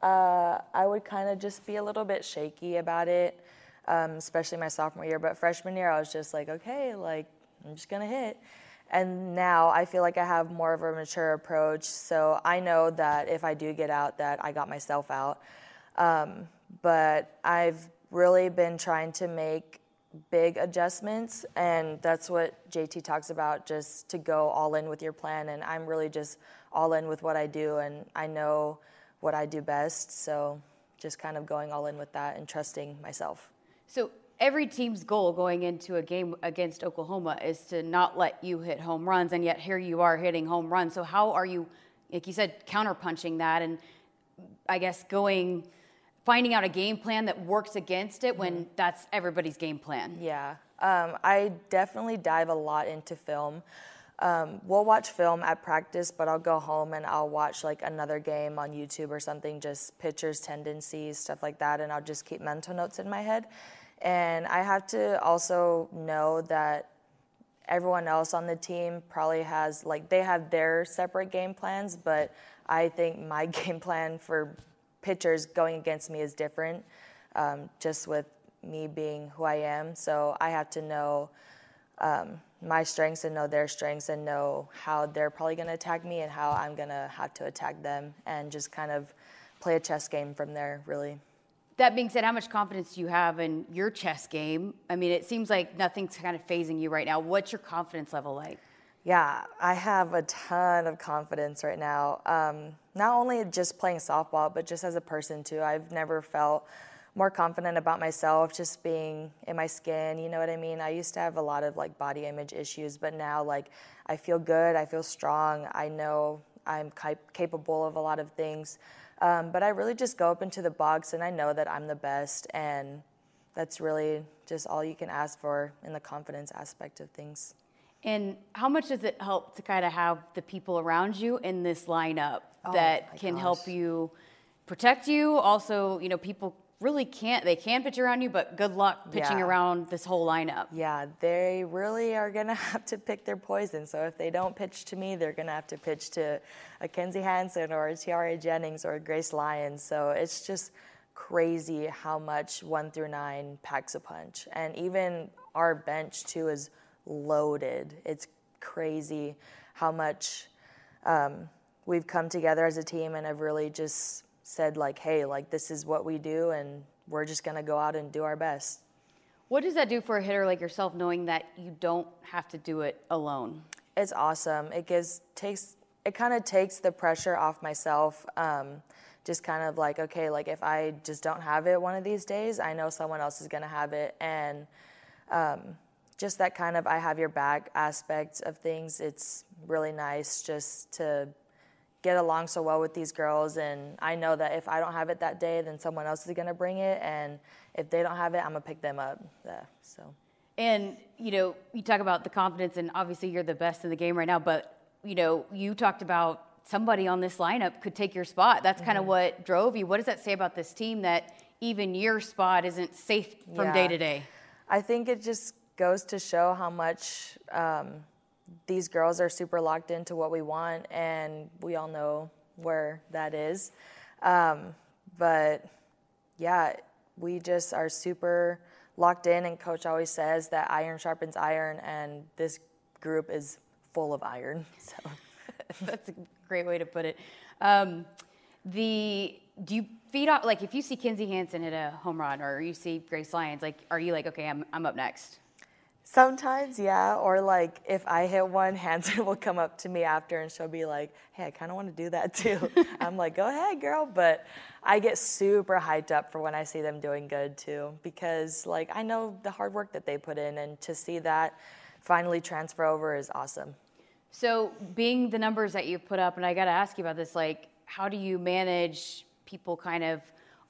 [SPEAKER 6] uh, I would kind of just be a little bit shaky about it, um, especially my sophomore year. But freshman year, I was just like, okay, like I'm just gonna hit. And now I feel like I have more of a mature approach. So I know that if I do get out, that I got myself out. Um, but I've really been trying to make big adjustments, and that's what JT talks about just to go all in with your plan. And I'm really just all in with what I do, and I know what I do best. So just kind of going all in with that and trusting myself.
[SPEAKER 5] So every team's goal going into a game against Oklahoma is to not let you hit home runs, and yet here you are hitting home runs. So how are you, like you said, counterpunching that, and I guess going, finding out a game plan that works against it when that's everybody's game plan?
[SPEAKER 6] Yeah, um, I definitely dive a lot into film. Um, we'll watch film at practice, but I'll go home and I'll watch like another game on YouTube or something, just pitchers, tendencies, stuff like that, and I'll just keep mental notes in my head. And I have to also know that everyone else on the team probably has like they have their separate game plans, but I think my (laughs) game plan for pitchers going against me is different, um, just with me being who I am. So I have to know um, my strengths and know their strengths and know how they're probably going to attack me and how I'm going to have to attack them and just kind of play a chess game from there, really.
[SPEAKER 5] That being said, how much confidence do you have in your chess game? I mean, it seems like nothing's kind of phasing you right now. What's your confidence level like?
[SPEAKER 6] Yeah, I have a ton of confidence right now. Um, not only just playing softball, but just as a person too. I've never felt more confident about myself, just being in my skin. You know what I mean? I used to have a lot of like body image issues, but now like I feel good. I feel strong. I know I'm cap- capable of a lot of things. Um, but I really just go up into the box and I know that I'm the best, and that's really just all you can ask for in the confidence aspect of things.
[SPEAKER 5] And how much does it help to kind of have the people around you in this lineup
[SPEAKER 6] Oh,
[SPEAKER 5] that can
[SPEAKER 6] gosh.
[SPEAKER 5] help you protect you? Also, you know, people really can't, they can pitch around you, but good luck pitching
[SPEAKER 6] Yeah.
[SPEAKER 5] around this whole lineup.
[SPEAKER 6] Yeah, they really are going (laughs) to have to pick their poison. So if they don't pitch to me, they're going to have to pitch to a Kinzie Hansen or a Tiare Jennings or a Grace Lyons. So it's just crazy how much one through nine packs a punch. And even our bench, too, is loaded. It's crazy how much um, we've come together as a team and have really just said, like, hey, like, this is what we do, and we're just going to go out and do our best.
[SPEAKER 5] What does that do for a hitter like yourself, knowing that you don't have to do it alone?
[SPEAKER 6] it's awesome. It gives takes it kind of takes the pressure off myself. Um, just kind of like okay, like if I just don't have it one of these days, I know someone else is gonna have it, and um, just that kind of I have your back aspect of things. It's really nice just to get along so well with these girls and I know that if I don't have it that day then someone else is going to bring it and if they don't have it I'm going to pick them up. Yeah, so
[SPEAKER 5] And you know, you talk about the confidence, and obviously you're the best in the game right now. But you know, you talked about somebody on this lineup could take your spot. That's kind of
[SPEAKER 6] Mm-hmm.
[SPEAKER 5] what drove you. What does that say about this team that even your spot isn't safe from
[SPEAKER 6] Yeah.
[SPEAKER 5] day to day?
[SPEAKER 6] I think it just goes to show how much um, these girls are super locked into what we want, and we all know where that is. Um, but yeah, we just are super locked in, and coach always says that iron sharpens iron, and this group is full of iron. (laughs) So. (laughs)
[SPEAKER 5] That's a great way to put it. Um, the do you feed off like if you see Kinzie Hansen hit a home run or you see Grace Lyons, like are you like okay, I'm I'm up next?
[SPEAKER 6] Sometimes, yeah. Or like if I hit one, (laughs) Hansen (laughs) will come up to me after and she'll be like, "Hey, I kind of want to do that too." (laughs) I'm like, "Go ahead, girl." But I get super hyped up for when I see them doing good too, because like I know the hard work that they put in, and to see that finally transfer over is awesome.
[SPEAKER 5] So, being the numbers that you've put up, and I got to ask you about this, like, how do you manage people kind of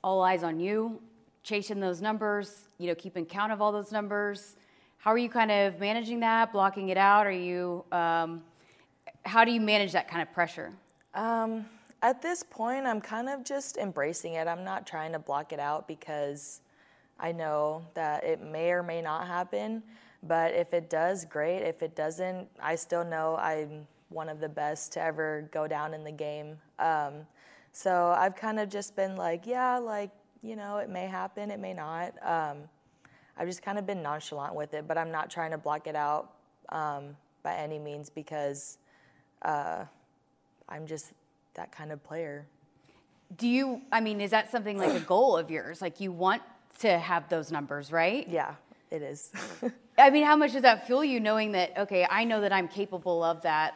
[SPEAKER 5] all eyes on you, chasing those numbers, you know, keeping count of all those numbers? How are you kind of managing that, blocking it out? Are you, um, how do you manage that kind of pressure?
[SPEAKER 6] Um, at this point, I'm kind of just embracing it. I'm not trying to block it out because I know that it may or may not happen. But if it does, great. If it doesn't, I still know I'm one of the best to ever go down in the game. Um, so I've kind of just been like, yeah, like, you know, it may happen, it may not. Um, I've just kind of been nonchalant with it, but I'm not trying to block it out um, by any means because uh, I'm just that kind of player.
[SPEAKER 5] Do you, I mean, is that something like a goal of yours? Like, you want to have those numbers, right?
[SPEAKER 6] Yeah, it is. (laughs)
[SPEAKER 5] I mean, how much does that fuel you knowing that, okay, I know that I'm capable of that?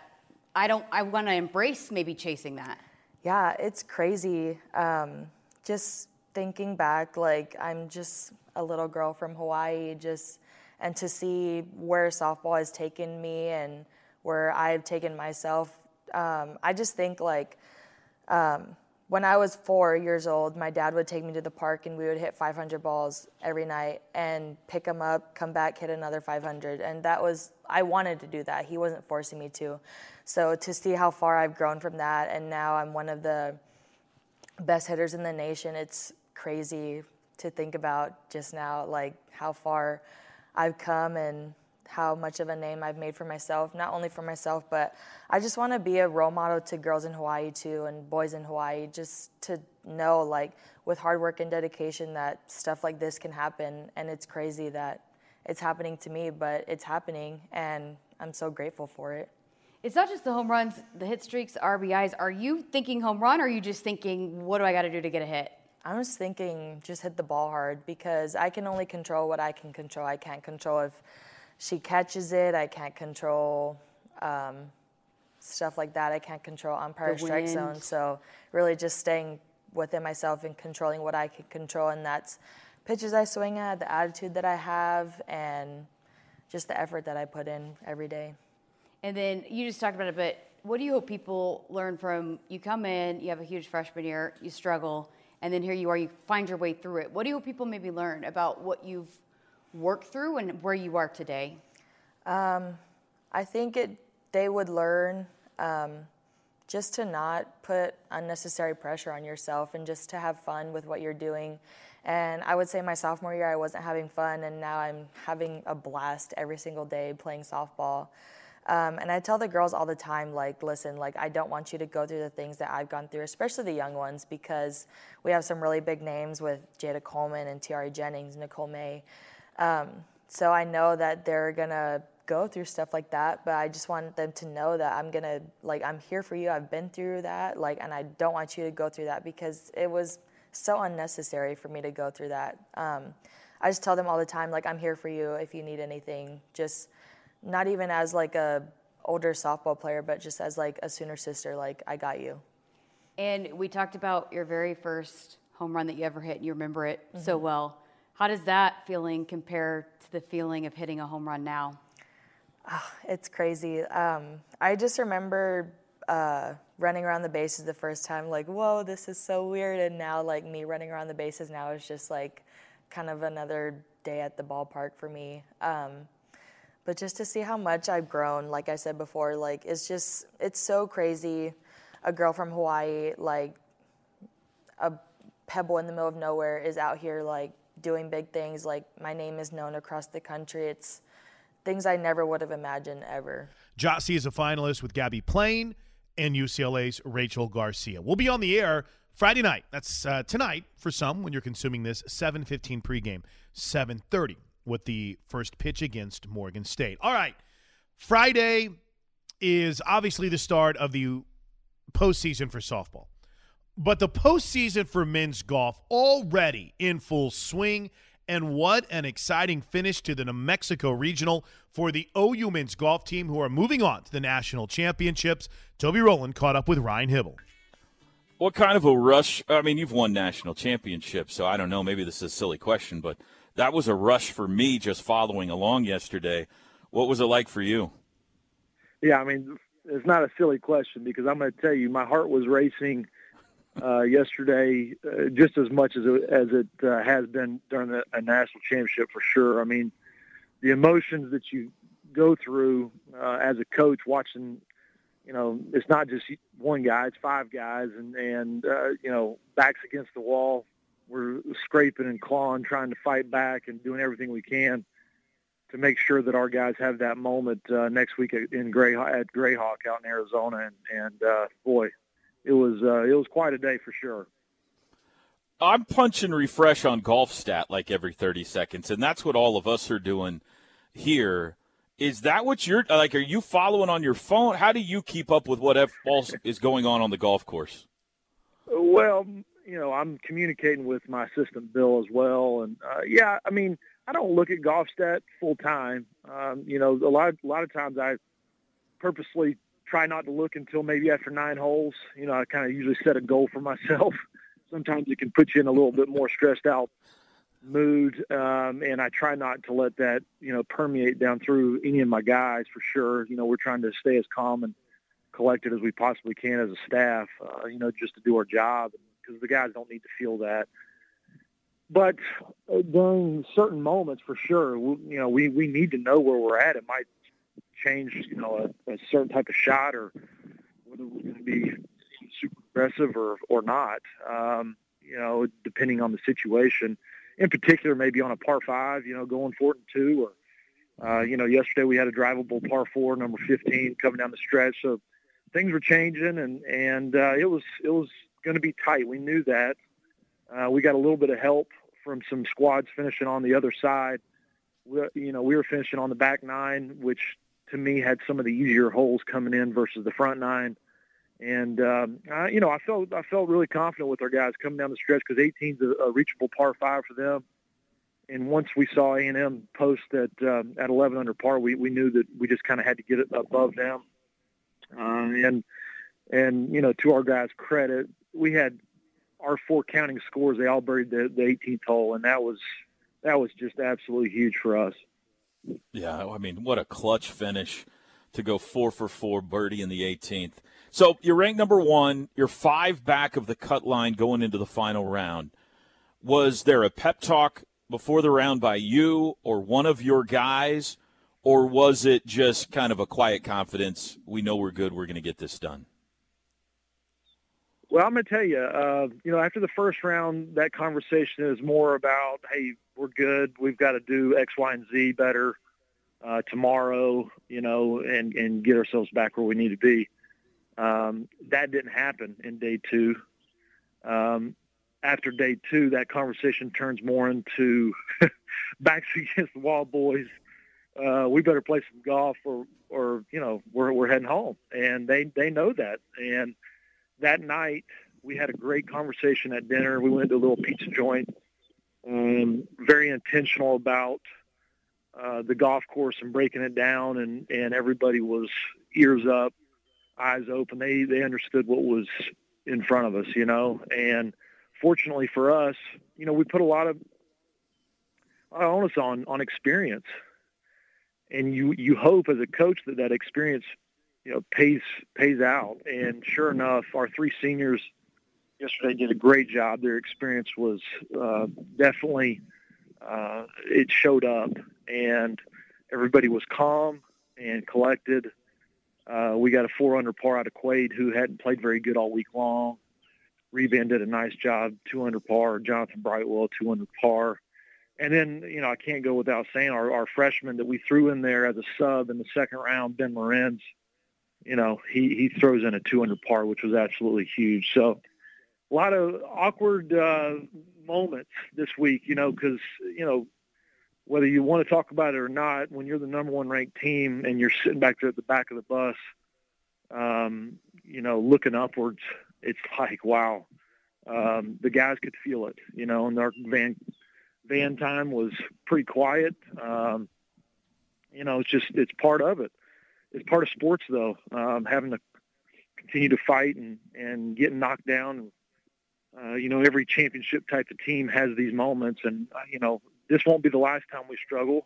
[SPEAKER 5] I don't, I want to embrace maybe chasing that.
[SPEAKER 6] Yeah, it's crazy. Um, just thinking back, like I'm just a little girl from Hawaii, just and to see where softball has taken me and where I've taken myself. Um, I just think like um, when I was four years old, my dad would take me to the park and we would hit 500 balls every night and pick them up, come back, hit another 500. And that was, I wanted to do that. He wasn't forcing me to. So to see how far I've grown from that, and now I'm one of the best hitters in the nation, it's crazy to think about just now, like how far I've come and how much of a name I've made for myself, not only for myself, but I just want to be a role model to girls in Hawaii too and boys in Hawaii, just to know like with hard work and dedication that stuff like this can happen. And it's crazy that it's happening to me, but it's happening and I'm so grateful for it.
[SPEAKER 5] It's not just the home runs, the hit streaks, RBIs. Are you thinking home run or are you just thinking, what do I got to do to get a hit?
[SPEAKER 6] I'm just thinking just hit the ball hard because I can only control what I can control. I can't control if she catches it. I can't control um, stuff like that. I can't control umpire
[SPEAKER 5] The
[SPEAKER 6] strike
[SPEAKER 5] wind.
[SPEAKER 6] zone. So really just staying within myself and controlling what I can control, and that's pitches I swing at, the attitude that I have, and just the effort that I put in every day.
[SPEAKER 5] And then you just talked about it, but what do you hope people learn from you come in, you have a huge freshman year, you struggle, and then here you are, you find your way through it. What do people maybe learn about what you've worked through and where you are today?
[SPEAKER 6] Um, I think it they would learn um, just to not put unnecessary pressure on yourself and just to have fun with what you're doing. And I would say my sophomore year I wasn't having fun, and now I'm having a blast every single day playing softball. Um, and I tell the girls all the time, like, listen, like, I don't want you to go through the things that I've gone through, especially the young ones, because we have some really big names with Jayda Coleman and Tiare Jennings, Nicole May. Um, so I know that they're gonna go through stuff like that, but I just want them to know that I'm gonna, like, I'm here for you. I've been through that, like, and I don't want you to go through that because it was so unnecessary for me to go through that. Um, I just tell them all the time, like, I'm here for you if you need anything. Just not even as like a older softball player, but just as like a Sooner sister, like I got you.
[SPEAKER 5] And we talked about your very first home run that you ever hit, and you remember it mm-hmm. so well. How does that feeling compare to the feeling of hitting a home run now?
[SPEAKER 6] Oh, it's crazy. Um, I just remember uh, running around the bases the first time, like, whoa, this is so weird. And now, like, me running around the bases now is just like kind of another day at the ballpark for me. Um, but just to see how much I've grown, like I said before, like, it's just, it's so crazy. A girl from Hawaii, like, a pebble in the middle of nowhere, is out here, like, doing big things. Like, my name is known across the country. It's things I never would have imagined ever.
[SPEAKER 7] Jossie is a finalist with Gabbie Plain and UCLA's Rachel Garcia. We'll be on the air Friday night. That's uh, tonight for some when you're consuming this 7:15 pregame, 7:30 with the first pitch against Morgan State. All right, Friday is obviously the start of the postseason for softball, but the postseason for men's golf already in full swing. And what an exciting finish to the New Mexico Regional for the OU men's golf team who are moving on to the national championships. Toby Rowland caught up with Ryan Hybl.
[SPEAKER 8] What kind of a rush? I mean, you've won national championships, so I don't know. Maybe this is a silly question, but that was a rush for me just following along yesterday. What was it like for you?
[SPEAKER 9] Yeah, I mean, it's not a silly question because I'm going to tell you, my heart was racing – uh, (laughs) yesterday, uh, just as much as it, as it uh, has been during the, a national championship for sure. I mean, the emotions that you go through uh, as a coach watching, you know, it's not just one guy; it's five guys, and and uh, you know, backs against the wall. We're scraping and clawing, trying to fight back, and doing everything we can to make sure that our guys have that moment uh, next week in Gray at Grayhawk out in Arizona. And, and uh, boy, it was uh, it was quite a day for sure.
[SPEAKER 8] I'm punching refresh on Golfstat like every 30 seconds, and that's what all of us are doing here. Is that what you're like? Are you following on your phone? How do you keep up with what else is going on on the golf course?
[SPEAKER 9] Well, you know, I'm communicating with my assistant Bill as well, and uh, yeah, I mean, I don't look at Golfstat full time. Um, you know, a lot a lot of times I purposely try not to look until maybe after nine holes. You know, I kind of usually set a goal for myself. (laughs) Sometimes it can put you in a little bit more stressed out mood, um, and I try not to let that you know permeate down through any of my guys for sure. You know, we're trying to stay as calm and collected as we possibly can as a staff. Uh, you know, just to do our job because the guys don't need to feel that. But uh, during certain moments, for sure, you know, we, we need to know where we're at. It might change, you know, a, a certain type of shot or whether we're going to be super aggressive or, or not, um, you know, depending on the situation. In particular, maybe on a par five, you know, going four and two or, uh, you know, yesterday we had a drivable par four, number 15, coming down the stretch. So things were changing, and and uh, it was it was going to be tight. We knew that. Uh, we got a little bit of help from some squads finishing on the other side. We, you know, we were finishing on the back nine, which to me had some of the easier holes coming in versus the front nine. And um, you know, I felt I felt really confident with our guys coming down the stretch because 18 is a, a reachable par five for them. And once we saw A and M post at um, at 11 under par, we, we knew that we just kind of had to get it above them. Uh, and and you know, to our guys' credit, we had our four counting scores. They all buried the, the 18th hole, and that was that was just absolutely huge for us.
[SPEAKER 8] Yeah, I mean, what a clutch finish to go four for four birdie in the 18th. So you're ranked number one. You're five back of the cut line going into the final round. Was there a pep talk before the round by you or one of your guys, or was it just kind of a quiet confidence? We know we're good. We're going to get this done.
[SPEAKER 9] Well, I'm going to tell you, uh, you know, after the first round, that conversation is more about, hey, we're good. We've got to do X, Y, and Z better uh, tomorrow, you know, and, and get ourselves back where we need to be. Um, that didn't happen in day two. Um, after day two, that conversation turns more into (laughs) backs against the wall, boys. Uh, we better play some golf, or, or you know, we're we're heading home, and they they know that. And that night, we had a great conversation at dinner. We went to a little pizza joint um, very intentional about uh, the golf course and breaking it down, and and everybody was ears up, eyes open. They they understood what was in front of us, you know. And fortunately for us, you know, we put a lot of a onus on on experience, and you you hope as a coach that that experience, you know, pays pays out. And sure enough, our three seniors yesterday did a great job. Their experience was uh, definitely uh, it showed up, and everybody was calm and collected. Uh, we got a four under par out of Quade, who hadn't played very good all week long. Reband did a nice job, two under par. Jonathan Brightwell, two under par. And then, you know, I can't go without saying our, our freshman that we threw in there as a sub in the second round, Ben Lorenz, you know, he, he throws in a two under par, which was absolutely huge. So a lot of awkward uh, moments this week, you know, because, you know, whether you want to talk about it or not, when you're the number one ranked team and you're sitting back there at the back of the bus, um, you know, looking upwards, it's like, wow, um, the guys could feel it, you know, and our van, van time was pretty quiet. Um, you know, it's just, it's part of it. It's part of sports though, um, having to continue to fight and, and getting knocked down. Uh, you know, every championship type of team has these moments and, uh, you know, this won't be the last time we struggle.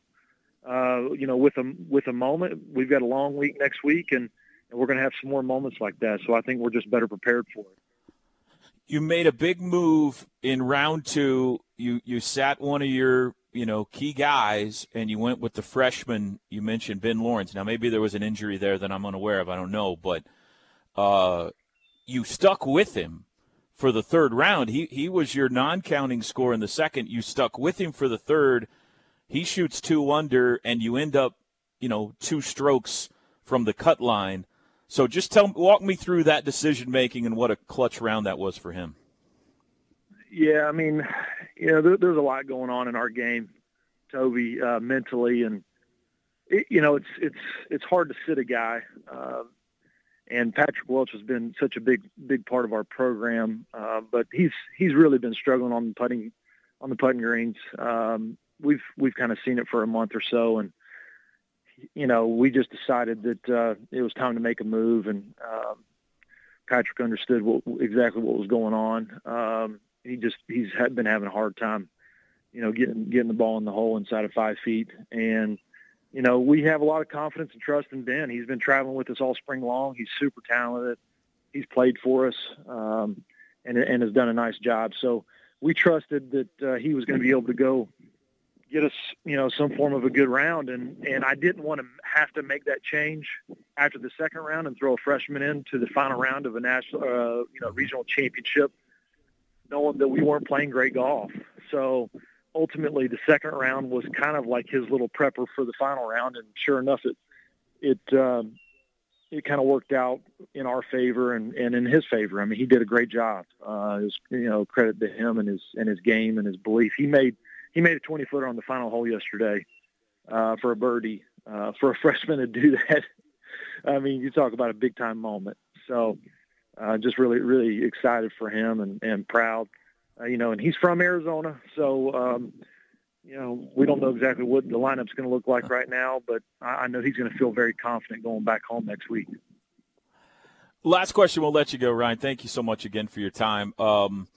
[SPEAKER 9] Uh, you know, with a with a moment, we've got a long week next week, and, and we're going to have some more moments like that. So I think we're just better prepared for it.
[SPEAKER 8] You made a big move in round two. You you sat one of your you know key guys, and you went with the freshman. You mentioned Ben Lorenz. Now maybe there was an injury there that I'm unaware of. I don't know, but uh, you stuck with him for the third round. He he was your non-counting score in the second. You stuck with him for the third. He shoots two under, and you end up, you know, two strokes from the cut line. So just tell walk me through that decision making and what a clutch round that was for him.
[SPEAKER 9] Yeah, I mean, you know, there, there's a lot going on in our game, Toby, uh, mentally, and it, you know, it's it's it's hard to sit a guy. Uh, and Patrick Welch has been such a big big part of our program. Uh, but he's he's really been struggling on the putting on the putting greens. Um, we've we've kind of seen it for a month or so, and you know we just decided that uh, it was time to make a move, and um, Patrick understood what, exactly what was going on. Um, he just he's had, been having a hard time, you know, getting getting the ball in the hole inside of five feet, and you know, we have a lot of confidence and trust in Ben. He's been traveling with us all spring long. He's super talented. He's played for us um, and, and has done a nice job. So we trusted that uh, he was going to be able to go get us, you know, some form of a good round. And, and I didn't want to have to make that change after the second round and throw a freshman into the final round of a national, uh, you know, regional championship, knowing that we weren't playing great golf. So ultimately the second round was kind of like his little prepper for the final round, and sure enough, it it um, it kind of worked out in our favor and, and in his favor. I mean, he did a great job. Uh, his, you know, credit to him and his and his game and his belief. He made he made a 20 footer on the final hole yesterday uh, for a birdie. Uh, for a (laughs) freshman to do that, I mean, you talk about a big time moment. So, uh, just really really excited for him and and proud uh, you know, and he's from Arizona, so um, you know we don't know exactly what the lineup's going to look like right now, but I, I know he's going to feel very confident going back home next week.
[SPEAKER 8] Last question, we'll let you go, Ryan. Thank you so much again for your time. Um,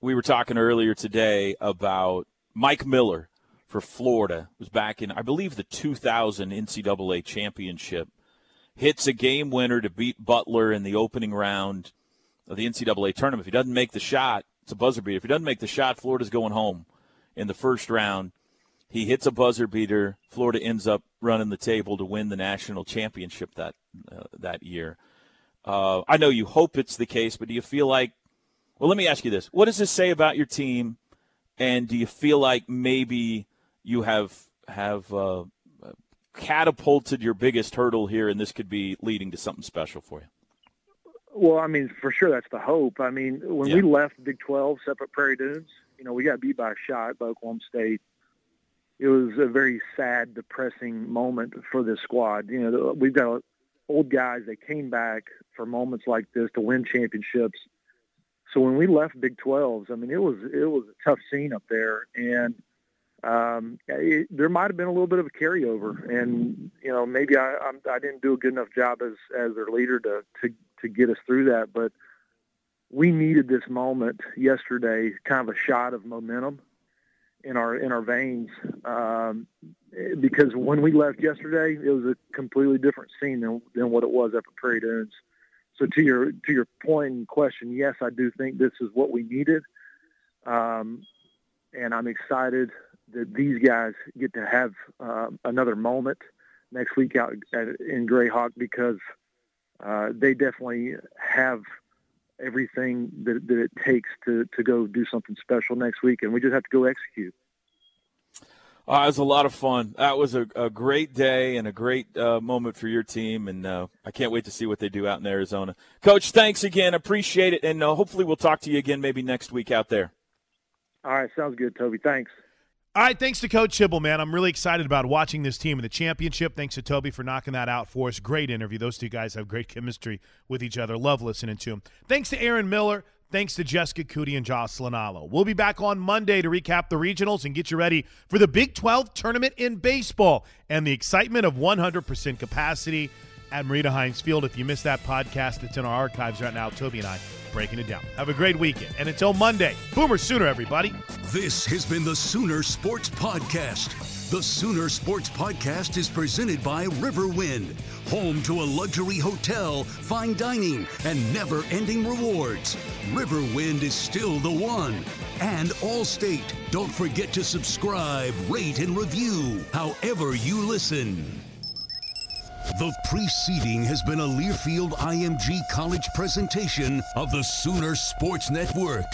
[SPEAKER 8] we were talking earlier today about Mike Miller for Florida. It was back in, I believe, the 2000 NCAA championship. Hits a game winner to beat Butler in the opening round of the NCAA tournament. If he doesn't make the shot, it's a buzzer beater. If he doesn't make the shot, Florida's going home in the first round. He hits a buzzer beater. Florida ends up running the table to win the national championship that uh, that year. Uh, I know you hope it's the case, but do you feel like? Well, let me ask you this: What does this say about your team? And do you feel like maybe you have have uh, catapulted your biggest hurdle here, and this could be leading to something special for you?
[SPEAKER 9] Well, I mean, for sure, that's the hope. I mean, when yeah. we left Big 12, separate Prairie Dunes, you know, we got beat by a shot by Oklahoma State. It was a very sad, depressing moment for this squad. You know, we've got old guys that came back for moments like this to win championships. So when we left Big 12s, I mean, it was it was a tough scene up there, and um, it, there might have been a little bit of a carryover, and you know maybe I I'm, I didn't do a good enough job as as their leader to to to get us through that, but we needed this moment yesterday, kind of a shot of momentum in our in our veins, um, because when we left yesterday, it was a completely different scene than than what it was up at Prairie Dunes. So to your to your point and question, yes, I do think this is what we needed, um, and I'm excited that these guys get to have uh, another moment next week out at, in Grayhawk because uh, they definitely have everything that, that it takes to, to go do something special next week, and we just have to go execute.
[SPEAKER 8] Uh, it was a lot of fun. That was a, a great day and a great uh, moment for your team, and uh, I can't wait to see what they do out in Arizona. Coach, thanks again. Appreciate it, and uh, hopefully we'll talk to you again maybe next week out there.
[SPEAKER 9] All right, sounds good, Toby. Thanks.
[SPEAKER 2] All right, thanks to Coach Hybl, man. I'm really excited about watching this team in the championship. Thanks to Toby for knocking that out for us. Great interview. Those two guys have great chemistry with each other. Love listening to them. Thanks to Erin Miller. Thanks to Jessica Coody and Jocelyn Alo. We'll be back on Monday to recap the regionals and get you ready for the Big 12 tournament in baseball and the excitement of 100% capacity at Marita Hynes Field. If you missed that podcast, it's in our archives right now. Toby and I breaking it down. Have a great weekend. And until Monday, Boomer Sooner, everybody.
[SPEAKER 1] This has been the Sooner Sports Podcast. The Sooner Sports Podcast is presented by Riverwind, home to a luxury hotel, fine dining, and never ending rewards. Riverwind is still the one. And Allstate. Don't forget to subscribe, rate, and review however you listen. The preceding has been a Learfield IMG College presentation of the Sooner Sports Network.